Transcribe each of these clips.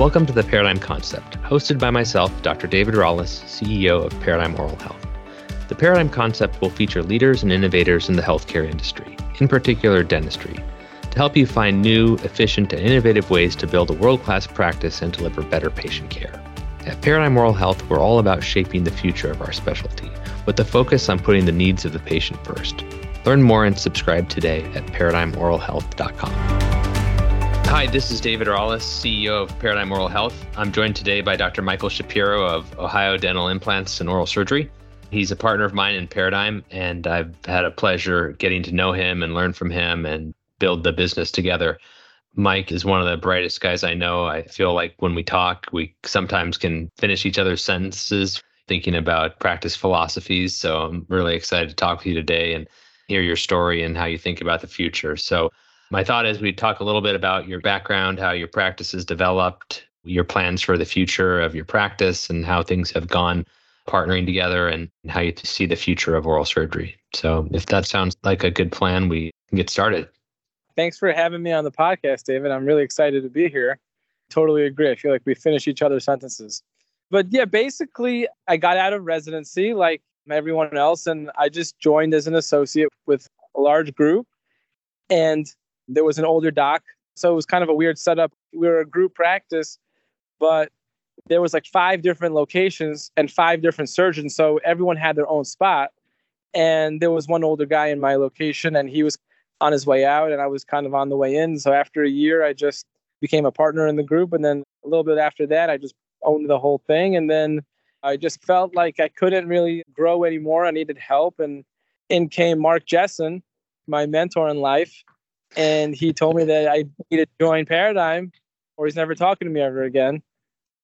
Welcome to the Paradigm Concept, hosted by myself, Dr. David Rawlis, CEO of Paradigm Oral Health. The Paradigm Concept will feature leaders and innovators in the healthcare industry, in particular dentistry, to help you find new, efficient, and innovative ways to build a world class practice and deliver better patient care. At Paradigm Oral Health, we're all about shaping the future of our specialty, with a focus on putting the needs of the patient first. Learn more and subscribe today at paradigmoralhealth.com. Hi, this is David Rawlis, CEO of Paradigm Oral Health. I'm joined today by Dr. Michael Shapiro of Ohio Dental Implants and Oral Surgery. He's a partner of mine in Paradigm, and I've had a pleasure getting to know him and learn from him and build the business together. Mike is one of the brightest guys I know. I feel like when we talk, we sometimes can finish each other's sentences thinking about practice philosophies. So I'm really excited to talk with you today and hear your story and how you think about the future. So my thought is we'd talk a little bit about your background, how your practice has developed, your plans for the future of your practice, and how things have gone partnering together and how you see the future of oral surgery. So, if that sounds like a good plan, we can get started. Thanks for having me on the podcast, David. I'm really excited to be here. Totally agree. I feel like we finish each other's sentences. But yeah, basically, I got out of residency like everyone else, and I just joined as an associate with a large group. And there was an older doc. So it was kind of a weird setup. We were a group practice, but there was like five different locations and five different surgeons. So everyone had their own spot. And there was one older guy in my location and he was on his way out and I was kind of on the way in. So after a year, I just became a partner in the group. And then a little bit after that, I just owned the whole thing. And then I just felt like I couldn't really grow anymore. I needed help. And in came Mark Jessen, my mentor in life and he told me that I need to join Paradigm, or he's never talking to me ever again.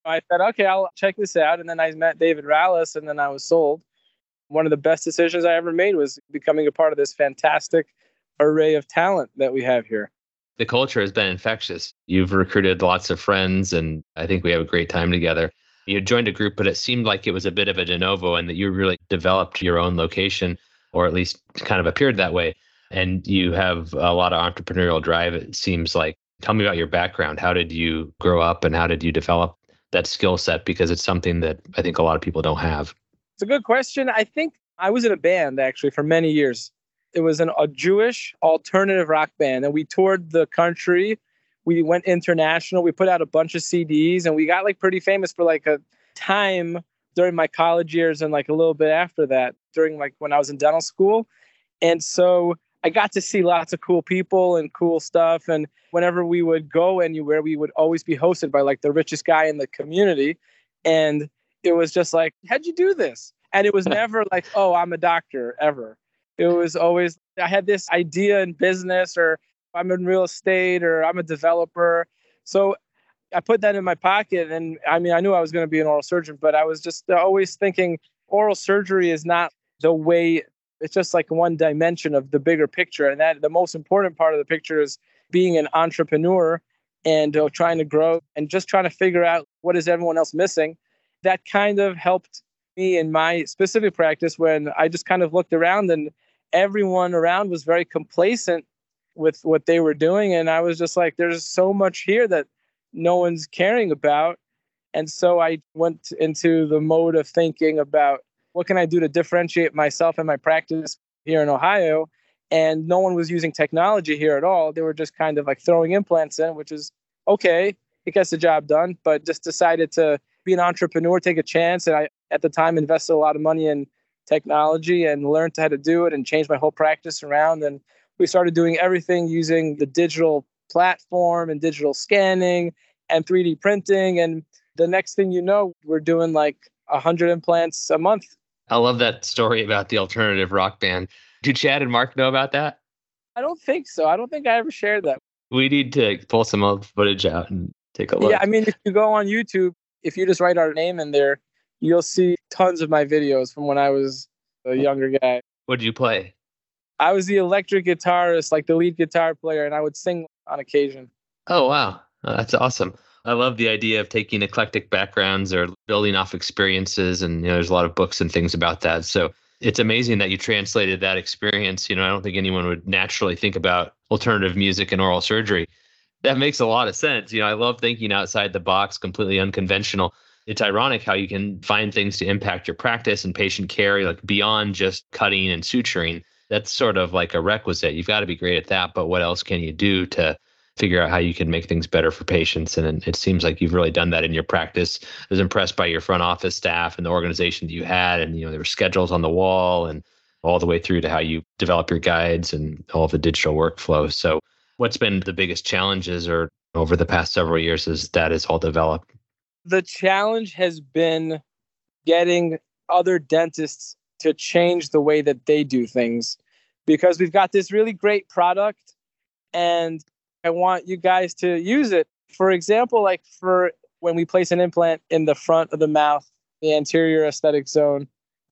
I said, okay, I'll check this out. And then I met David Rallis and then I was sold. One of the best decisions I ever made was becoming a part of this fantastic array of talent that we have here. The culture has been infectious. You've recruited lots of friends, and I think we have a great time together. You joined a group, but it seemed like it was a bit of a de novo and that you really developed your own location, or at least kind of appeared that way and you have a lot of entrepreneurial drive it seems like. Tell me about your background. How did you grow up and how did you develop that skill set? Because it's something that i think a lot of people don't have. It's a good question. I think i was in a band actually for many years. It was an, a jewish alternative rock band and we toured the country. We went international. We put out a bunch of cds and we got like pretty famous for like a time during my college years and like a little bit after that during like when i was in dental school. And so I got to see lots of cool people and cool stuff. And whenever we would go anywhere, we would always be hosted by like the richest guy in the community. And it was just like, how'd you do this? And it was never like, oh, I'm a doctor ever. It was always, I had this idea in business or I'm in real estate or I'm a developer. So I put that in my pocket. And I mean, I knew I was going to be an oral surgeon, but I was just always thinking oral surgery is not the way it's just like one dimension of the bigger picture. And that the most important part of the picture is being an entrepreneur and uh, trying to grow and just trying to figure out what is everyone else missing. That kind of helped me in my specific practice when i just kind of looked around and everyone around was very complacent with what they were doing. And i was just like there's so much here that no one's caring about. And so i went into the mode of thinking about what can I do to differentiate myself and my practice here in Ohio? And no one was using technology here at all. They were just kind of like throwing implants in, which is okay. It gets the job done, but just decided to be an entrepreneur, take a chance. And I, at the time, invested a lot of money in technology and learned how to do it and changed my whole practice around. And we started doing everything using the digital platform and digital scanning and 3D printing. And the next thing you know, we're doing like 100 implants a month I love that story about the alternative rock band. Do Chad and Mark know about that? I don't think so. I don't think I ever shared that. We need to pull some old footage out and take a look. Yeah, I mean, if you go on YouTube, if you just write our name in there, you'll see tons of my videos from when I was a younger guy. What did you play? I was the electric guitarist, like the lead guitar player, and I would sing on occasion. Oh, wow. Oh, that's awesome. I love the idea of taking eclectic backgrounds or building off experiences. And, you know, there's a lot of books and things about that. So it's amazing that you translated that experience. You know, I don't think anyone would naturally think about alternative music and oral surgery. That makes a lot of sense. You know, I love thinking outside the box, completely unconventional. It's ironic how you can find things to impact your practice and patient care, like beyond just cutting and suturing. That's sort of like a requisite. You've got to be great at that, but what else can you do to figure out how you can make things better for patients. And it seems like you've really done that in your practice. I was impressed by your front office staff and the organization that you had. And, you know, there were schedules on the wall and all the way through to how you develop your guides and all the digital workflow. So, what's been the biggest challenges or over the past several years as that is all developed? The challenge has been getting other dentists to change the way that they do things because we've got this really great product and I want you guys to use it. For example, like for when we place an implant in the front of the mouth, the anterior aesthetic zone,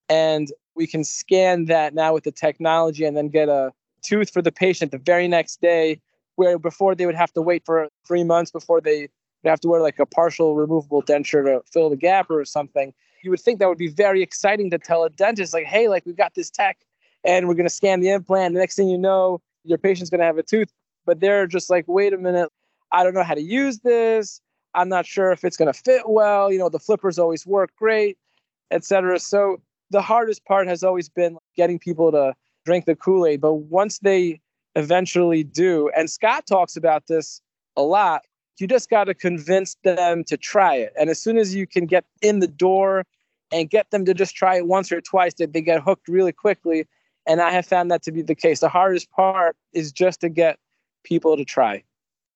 and we can scan that now with the technology and then get a tooth for the patient the very next day, where before they would have to wait for three months before they would have to wear like a partial removable denture to fill the gap or something. You would think that would be very exciting to tell a dentist, like, hey, like we've got this tech and we're going to scan the implant. The next thing you know, your patient's going to have a tooth but they're just like, wait a minute, I don't know how to use this. I'm not sure if it's going to fit well. You know, the flippers always work great, etc. So the hardest part has always been getting people to drink the Kool Aid. But once they eventually do, and Scott talks about this a lot, you just got to convince them to try it. And as soon as you can get in the door and get them to just try it once or twice, that they get hooked really quickly. And I have found that to be the case. The hardest part is just to get people to try.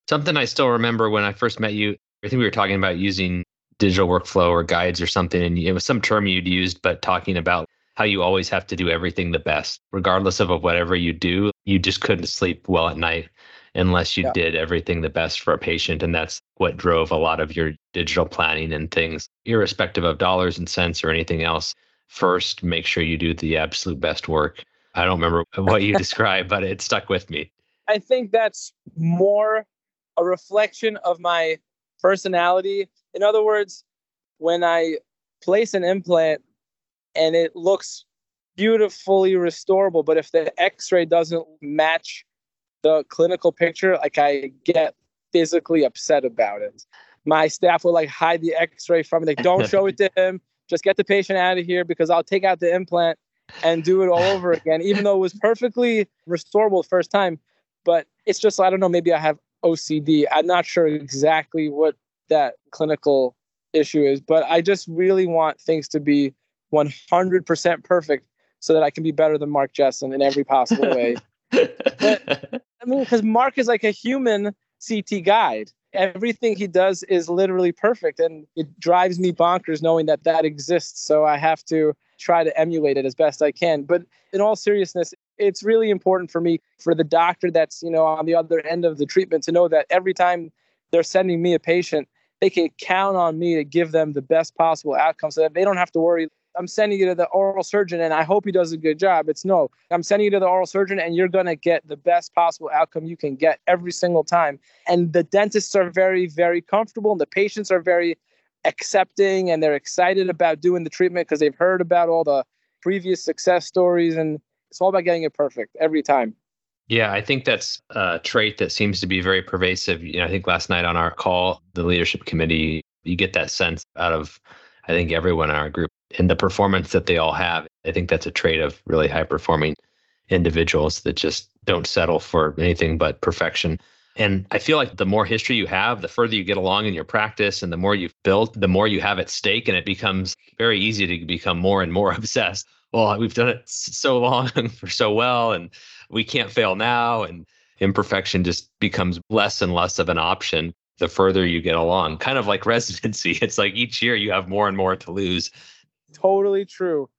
Something I still remember when I first met you, I think we were talking about using digital workflow or guides or something, and it was some term you'd used, but talking about how you always have to do everything the best, regardless of whatever you do. You just couldn't sleep well at night unless you yeah. did everything the best for a patient. And that's what drove a lot of your digital planning and things, irrespective of dollars and cents or anything else. First, make sure you do the absolute best work. I don't remember what you described, but it stuck with me. I think that's more a reflection of my personality. In other words, when I place an implant and it looks beautifully restorable, but if the x ray doesn't match the clinical picture, like I get physically upset about it. My staff will like hide the x ray from me. Like, don't show it to him. Just get the patient out of here because I'll take out the implant and do it all over again, even though it was perfectly restorable first time but it's just I don't know. Maybe I have OCD. I'm not sure exactly what that clinical issue is, but I just really want things to be 100% perfect so that I can be better than Mark Jessen in every possible way. but, I mean, because Mark is like a human CT guide. Everything he does is literally perfect, and it drives me bonkers knowing that that exists. So I have to try to emulate it as best I can. But in all seriousness, it's really important for me for the doctor that's you know on the other end of the treatment to know that every time they're sending me a patient they can count on me to give them the best possible outcome so that they don't have to worry i'm sending you to the oral surgeon and i hope he does a good job. It's no i'm sending you to the oral surgeon and you're going to get the best possible outcome you can get every single time. And the dentists are very very comfortable and the patients are very accepting and they're excited about doing the treatment because they've heard about all the previous success stories and it's all about getting it perfect every time. Yeah, I think that's a trait that seems to be very pervasive. You know, I think last night on our call, the leadership committee, you get that sense out of, I think, everyone in our group and the performance that they all have. I think that's a trait of really high performing individuals that just don't settle for anything but perfection. And I feel like the more history you have, the further you get along in your practice and the more you've built, the more you have at stake. And it becomes very easy to become more and more obsessed well, we've done it so long and for so well, and we can't fail now. And imperfection just becomes less and less of an option the further you get along. Kind of like residency. It's like each year you have more and more to lose. Totally true.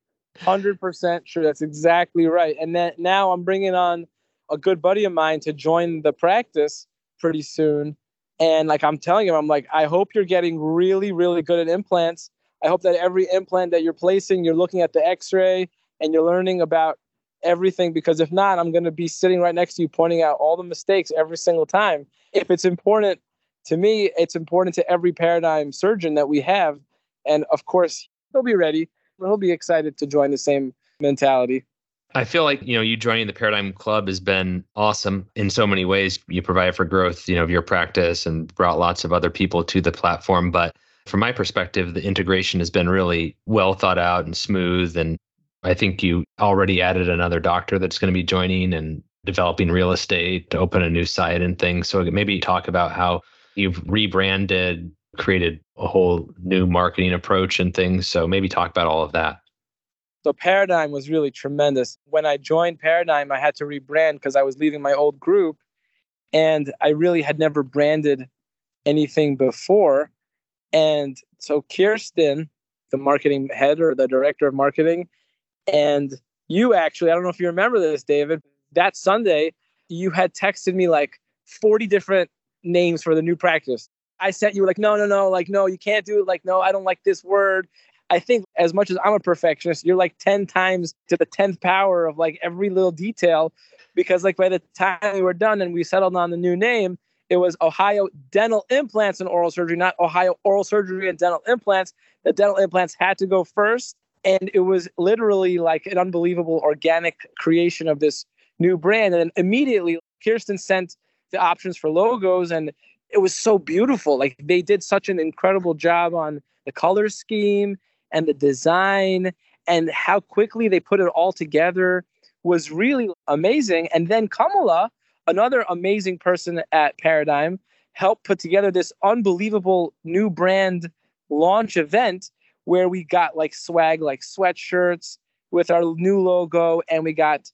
100% true. That's exactly right. And then now I'm bringing on a good buddy of mine to join the practice pretty soon. And like I'm telling him, I'm like, I hope you're getting really, really good at implants I hope that every implant that you're placing, you're looking at the x ray and you're learning about everything because if not, I'm going to be sitting right next to you pointing out all the mistakes every single time. If it's important to me, it's important to every paradigm surgeon that we have. And of course, he'll be ready. He'll be excited to join the same mentality. I feel like, you know, you joining the Paradigm Club has been awesome in so many ways. You provide for growth, you know, of your practice and brought lots of other people to the platform. But from my perspective, the integration has been really well thought out and smooth. And I think you already added another doctor that's going to be joining and developing real estate to open a new site and things. So maybe talk about how you've rebranded, created a whole new marketing approach and things. So maybe talk about all of that. So Paradigm was really tremendous. When I joined Paradigm, I had to rebrand because I was leaving my old group and I really had never branded anything before. And so Kirsten, the marketing head or the director of marketing, and you actually, I don't know if you remember this, David, that Sunday, you had texted me like 40 different names for the new practice. I sent you like, no, no, no, like, no, you can't do it. Like, no, I don't like this word. I think as much as I'm a perfectionist, you're like 10 times to the 10th power of like every little detail. Because like by the time we were done and we settled on the new name, it was Ohio Dental Implants and Oral Surgery, not Ohio Oral Surgery and Dental Implants. The dental implants had to go first. And it was literally like an unbelievable organic creation of this new brand. And immediately Kirsten sent the options for logos and it was so beautiful. Like they did such an incredible job on the color scheme and the design and how quickly they put it all together was really amazing. And then Kamala, another amazing person at Paradigm, helped put together this unbelievable new brand launch event where we got like swag, like sweatshirts with our new logo, and we got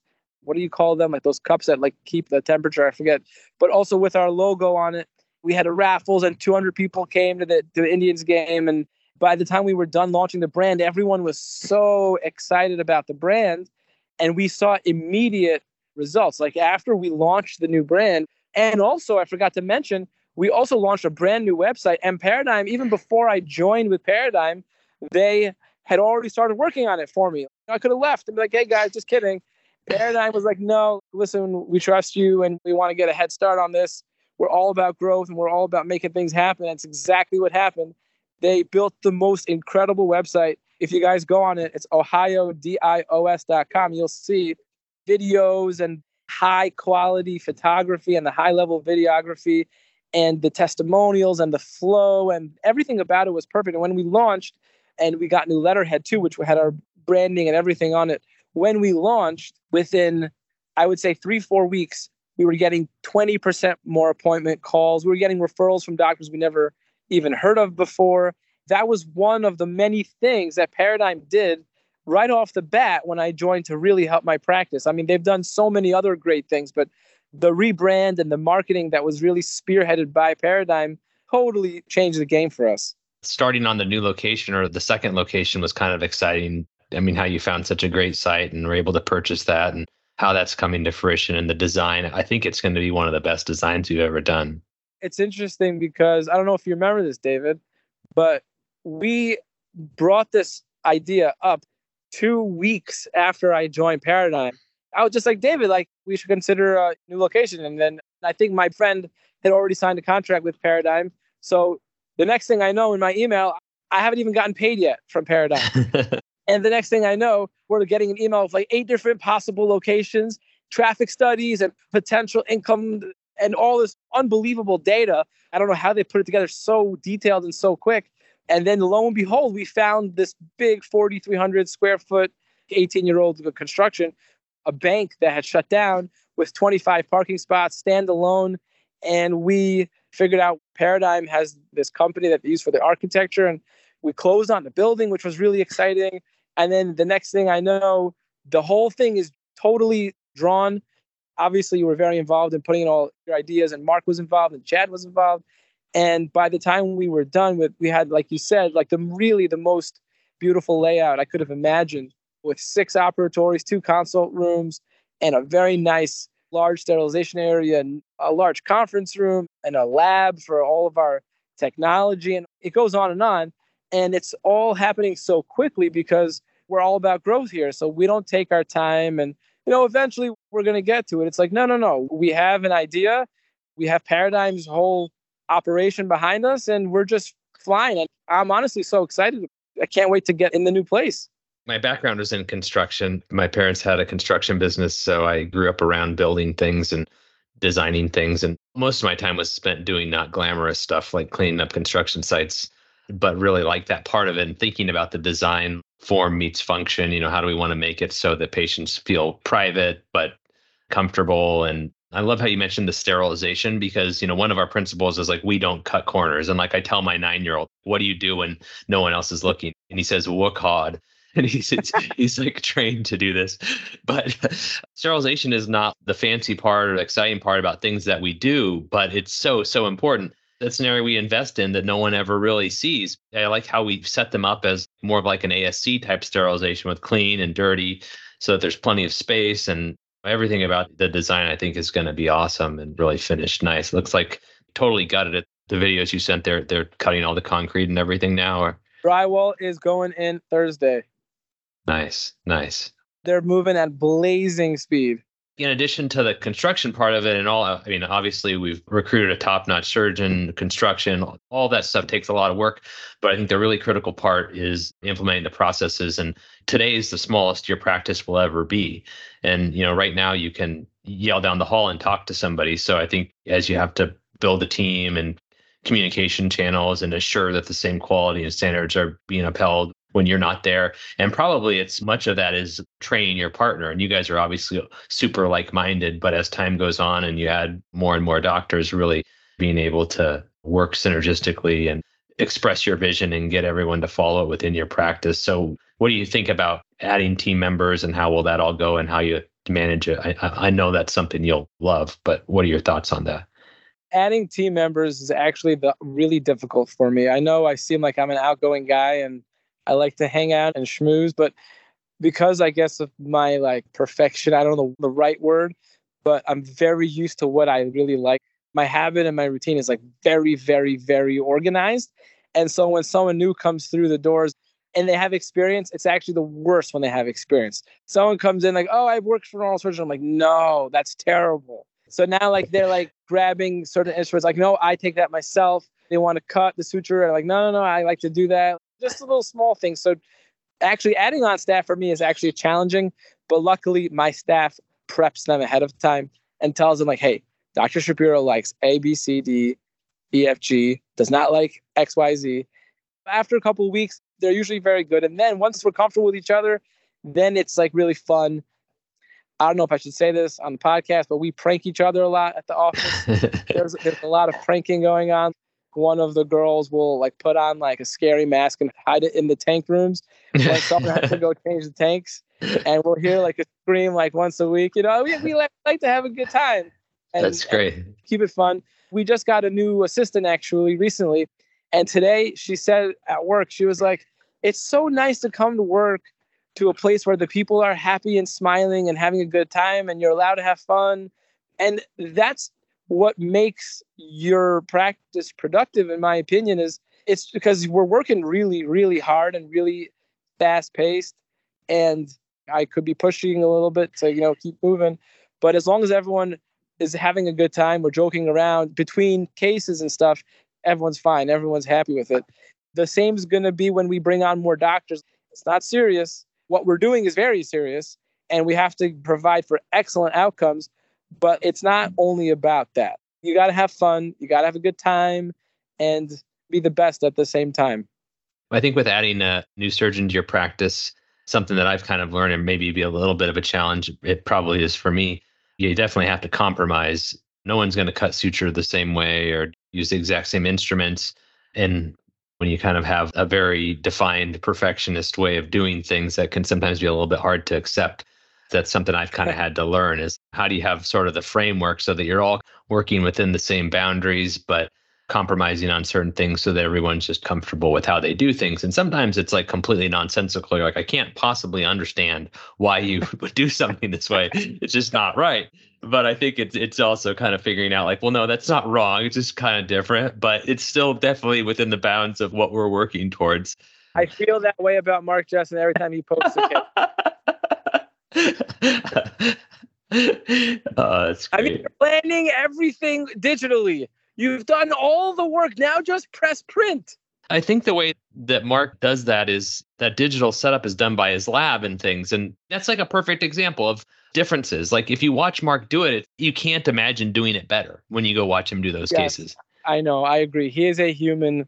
what do you call them? Like those cups that like keep the temperature. I forget, but also with our logo on it. We had a raffles, and 200 people came to the, to the Indians game, and by the time we were done launching the brand, everyone was so excited about the brand. And we saw immediate results. Like after we launched the new brand, and also I forgot to mention, we also launched a brand new website. And Paradigm, even before I joined with Paradigm, they had already started working on it for me. I could have left and be like, hey guys, just kidding. Paradigm was like, no, listen, we trust you and we want to get a head start on this. We're all about growth and we're all about making things happen. That's exactly what happened. They built the most incredible website. If you guys go on it, it's ohiodios.com. You'll see videos and high quality photography and the high level videography and the testimonials and the flow and everything about it was perfect. And when we launched and we got new letterhead too, which we had our branding and everything on it, when we launched, within I would say three, four weeks, we were getting 20% more appointment calls. We were getting referrals from doctors we never even heard of before. That was one of the many things that Paradigm did right off the bat when I joined to really help my practice. I mean, they've done so many other great things, but the rebrand and the marketing that was really spearheaded by Paradigm totally changed the game for us. Starting on the new location or the second location was kind of exciting. I mean, how you found such a great site and were able to purchase that and how that's coming to fruition and the design. I think it's going to be one of the best designs you've ever done it's interesting because I don't know if you remember this, David, but we brought this idea up two weeks after I joined Paradigm. I was just like, David, like we should consider a new location. And then I think my friend had already signed a contract with Paradigm. So the next thing I know in my email, I haven't even gotten paid yet from Paradigm. and the next thing I know, we're getting an email of like eight different possible locations, traffic studies, and potential income and all this unbelievable data. I don't know how they put it together so detailed and so quick. And then lo and behold, we found this big 4,300 square foot, 18 year old construction, a bank that had shut down with 25 parking spots, standalone. And we figured out Paradigm has this company that they use for the architecture. And we closed on the building, which was really exciting. And then the next thing I know, the whole thing is totally drawn obviously you were very involved in putting in all your ideas and mark was involved and chad was involved and by the time we were done with we had like you said like the really the most beautiful layout i could have imagined with six operatories two consult rooms and a very nice large sterilization area and a large conference room and a lab for all of our technology and it goes on and on and it's all happening so quickly because we're all about growth here so we don't take our time and you know, eventually we're going to get to it. It's like, no, no, no. We have an idea. We have Paradigm's whole operation behind us, and we're just flying. And I'm honestly so excited. I can't wait to get in the new place. My background was in construction. My parents had a construction business, so I grew up around building things and designing things. And most of my time was spent doing not glamorous stuff like cleaning up construction sites, but really like that part of it and thinking about the design form meets function. You know, how do we want to make it so that patients feel private but comfortable and I love how you mentioned the sterilization because you know one of our principles is like we don't cut corners. And like I tell my 9-year-old what do you do when no one else is looking? And he says work hard and he's he's like trained to do this. But sterilization is not the fancy part or exciting part about things that we do but it's so so important. That's an area we invest in that no one ever really sees. I like how we set them up as more of like an ASC type sterilization with clean and dirty so that there's plenty of space and everything about the design I think is going to be awesome and really finished nice. Looks like totally gutted it. The videos you sent there, they're cutting all the concrete and everything now or drywall is going in Thursday. Nice. Nice. They're moving at blazing speed in addition to the construction part of it and all i mean obviously we've recruited a top-notch surgeon construction all that stuff takes a lot of work but i think the really critical part is implementing the processes and today is the smallest your practice will ever be. And you know right now you can yell down the hall and talk to somebody. So i think as you have to build a team and communication channels and assure that the same quality and standards are being upheld when you're not there. And probably it's much of that is training your partner. And you guys are obviously super like minded, but as time goes on and you add more and more doctors, really being able to work synergistically and express your vision and get everyone to follow it within your practice. So, what do you think about adding team members and how will that all go and how you manage it? I, I know that's something you'll love, but what are your thoughts on that? Adding team members is actually the really difficult for me. I know I seem like I'm an outgoing guy and I like to hang out and schmooze, but because I guess of my like perfection, I don't know the right word, but I'm very used to what I really like. My habit and my routine is like very, very, very organized. And so when someone new comes through the doors and they have experience, it's actually the worst when they have experience. Someone comes in like, oh, I've worked for an oral surgeon. I'm like, no, that's terrible. So now like they're like grabbing certain instruments, like, no, I take that myself. They want to cut the suture. And like, no, no, no, I like to do that just a little small thing. So actually adding on staff for me is actually challenging, but luckily my staff preps them ahead of time and tells them like, hey, Dr. Shapiro likes A, B, C, D, E, F, G, does not like X, Y, Z. After a couple of weeks, they're usually very good. And then once we're comfortable with each other, then it's like really fun. I don't know if I should say this on the podcast, but we prank each other a lot at the office. there's, there's a lot of pranking going on one of the girls will like put on like a scary mask and hide it in the tank rooms when someone has to go change the tanks. And we'll hear like a scream like once a week. You know, we, we like, like to have a good time. And, That's great. keep it fun. We just got a new assistant actually recently. And today she said at work, she was like, it's so nice to come to work to a place where the people are happy and smiling and having a good time and you're allowed to have fun. And that's what makes your practice productive in my opinion is it's because we're working really really hard and really fast paced and i could be pushing a little bit to you know keep moving. But as long as everyone is having a good time we're joking around between cases and stuff everyone's fine. Everyone's happy with it. The same is going to be when we bring on more doctors. It's not serious. What we're doing is very serious and we have to provide for excellent outcomes but it's not only about that. You got to have fun, you got to have a good time, and be the best at the same time. I think with adding a new surgeon to your practice, something that I've kind of learned and maybe be a little bit of a challenge, it probably is for me. You definitely have to compromise. No one's going to cut suture the same way or use the exact same instruments. And when you kind of have a very defined perfectionist way of doing things, that can sometimes be a little bit hard to accept that's something I've kind of had to learn is how do you have sort of the framework so that you're all working within the same boundaries, but compromising on certain things so that everyone's just comfortable with how they do things. And sometimes it's like completely nonsensical. You're like, I can't possibly understand why you would do something this way. It's just not right. But I think it's it's also kind of figuring out like, well, no, that's not wrong. It's just kind of different, but it's still definitely within the bounds of what we're working towards. I feel that way about Mark Jessen every time he posts a oh, I mean, you're planning everything digitally. You've done all the work. Now just press print. I think the way that Mark does that is that digital setup is done by his lab and things. And that's like a perfect example of differences. Like if you watch Mark do it, you can't imagine doing it better when you go watch him do those yes, cases. I know. I agree. He is a human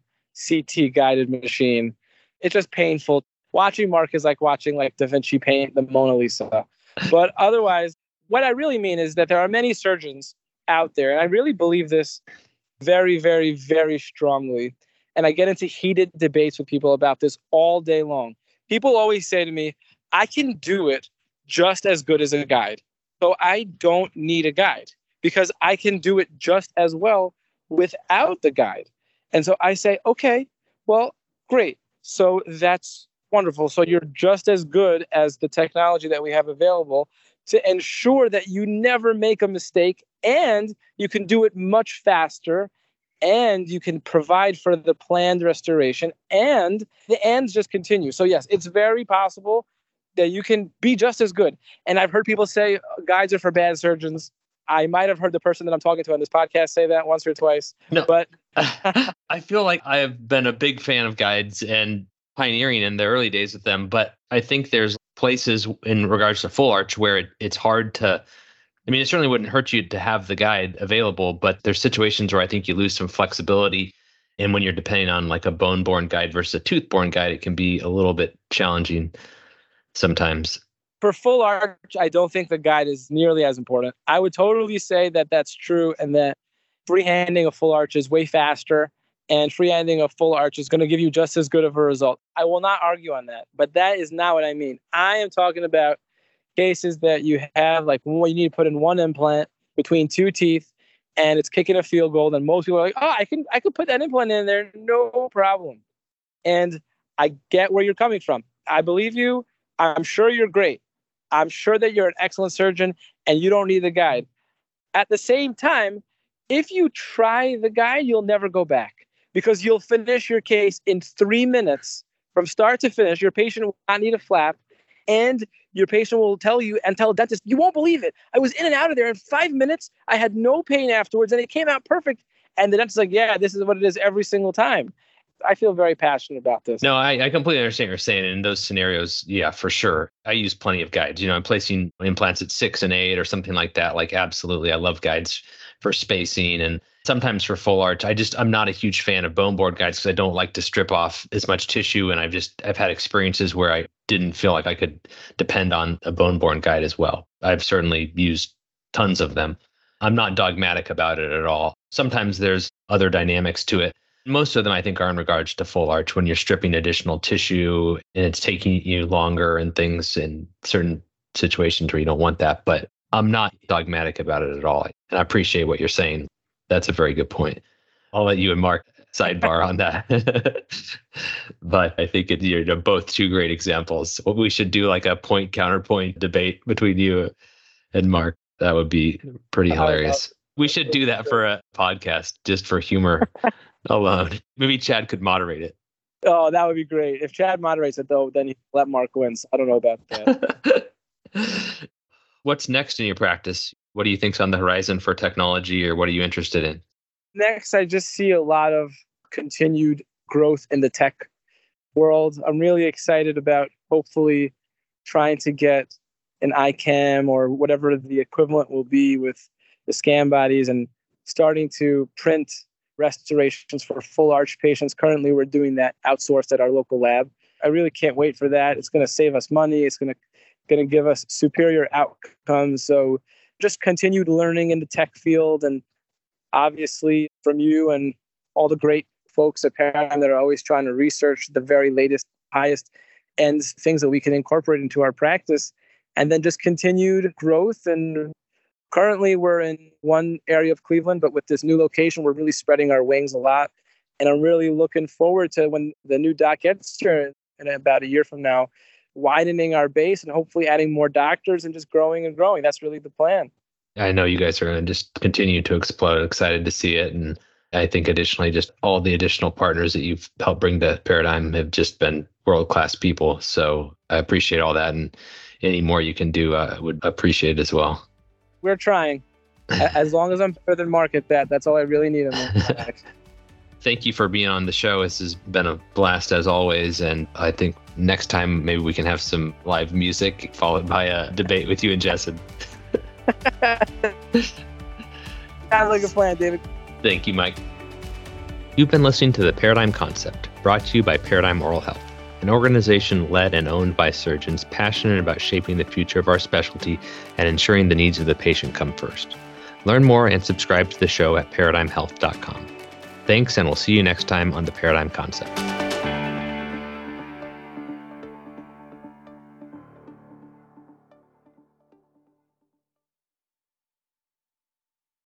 CT guided machine. It's just painful. Watching Mark is like watching like Da Vinci paint the Mona Lisa. But otherwise, what I really mean is that there are many surgeons out there, and I really believe this very, very, very strongly. And I get into heated debates with people about this all day long. People always say to me, I can do it just as good as a guide. So I don't need a guide because I can do it just as well without the guide. And so I say, okay, well, great. So that's wonderful. So you're just as good as the technology that we have available to ensure that you never make a mistake and you can do it much faster and you can provide for the planned restoration and the ends just continue. So yes, it's very possible that you can be just as good. And I've heard people say guides are for bad surgeons. I might have heard the person that I'm talking to on this podcast say that once or twice. No, but I feel like I have been a big fan of guides and pioneering in the early days with them. But I think there's places in regards to full arch where it, it's hard to. I mean, it certainly wouldn't hurt you to have the guide available, but there's situations where I think you lose some flexibility. And when you're depending on like a bone borne guide versus a tooth borne guide, it can be a little bit challenging sometimes. For full arch, I don't think the guide is nearly as important. I would totally say that that's true and that freehanding a full arch is way faster and freehanding a full arch is going to give you just as good of a result. I will not argue on that, but that is not what I mean. I am talking about cases that you have like you need to put in one implant between two teeth and it's kicking a field goal then most people are like, "Oh, I can I can put that implant in there no problem." And I get where you're coming from. I believe you. I'm sure you're great. I'm sure that you're an excellent surgeon and you don't need the guide. At the same time, if you try the guide, you'll never go back because you'll finish your case in three minutes from start to finish. Your patient will not need a flap, and your patient will tell you and tell a dentist, you won't believe it. I was in and out of there in five minutes. I had no pain afterwards, and it came out perfect. And the dentist's like, yeah, this is what it is every single time. I feel very passionate about this. No, I, I completely understand what you're saying. In those scenarios, yeah, for sure. I use plenty of guides. You know, I'm placing implants at six and eight or something like that. Like, absolutely. I love guides for spacing and sometimes for full arch. I just, I'm not a huge fan of bone borne guides because I don't like to strip off as much tissue. And I've just, I've had experiences where I didn't feel like I could depend on a bone borne guide as well. I've certainly used tons of them. I'm not dogmatic about it at all. Sometimes there's other dynamics to it most of them, I think, are in regards to full arch when you're stripping additional tissue and it's taking you longer and things in certain situations where you don't want that. But I'm not dogmatic about it at all. And I appreciate what you're saying. That's a very good point. I'll let you and Mark sidebar on that. but I think it, you're both two great examples. What we should do like a point counterpoint debate between you and Mark. That would be pretty hilarious. We should do that for a podcast just for humor alone. Maybe Chad could moderate it. Oh, that would be great. If Chad moderates it, though, then he let Mark wins. I don't know about that. What's next in your practice? What do you think's on the horizon for technology, or what are you interested in? Next, I just see a lot of continued growth in the tech world. I'm really excited about hopefully trying to get an iCam or whatever the equivalent will be with the scan bodies and starting to print restorations for full arch patients. Currently, we're doing that outsourced at our local lab. I really can't wait for that. It's going to save us money. It's going to going to give us superior outcomes. So, just continued learning in the tech field, and obviously from you and all the great folks at Paradigm that are always trying to research the very latest, highest ends things that we can incorporate into our practice, and then just continued growth and Currently, we're in one area of Cleveland, but with this new location, we're really spreading our wings a lot. And I'm really looking forward to when the new doc gets here in about a year from now, widening our base and hopefully adding more doctors and just growing and growing. That's really the plan. I know you guys are going to just continue to explode. Excited to see it. And I think additionally, just all the additional partners that you've helped bring to Paradigm have just been world class people. So I appreciate all that. And any more you can do, uh, I would appreciate as well we're trying. as long as I'm further market that, that's all I really need. thank you for being on the show. This has been a blast as always. And I think next time maybe we can have some live music followed by a debate with you and Jessen. Sounds like a plan, David. Thank you, Mike. You've been listening to The Paradigm Concept, brought to you by Paradigm Oral Health, an organization led and owned by surgeons passionate about shaping the future of our specialty and ensuring the needs of the patient come first. Learn more and subscribe to the show at paradigmhealth.com. Thanks, and we'll see you next time on The Paradigm Concept.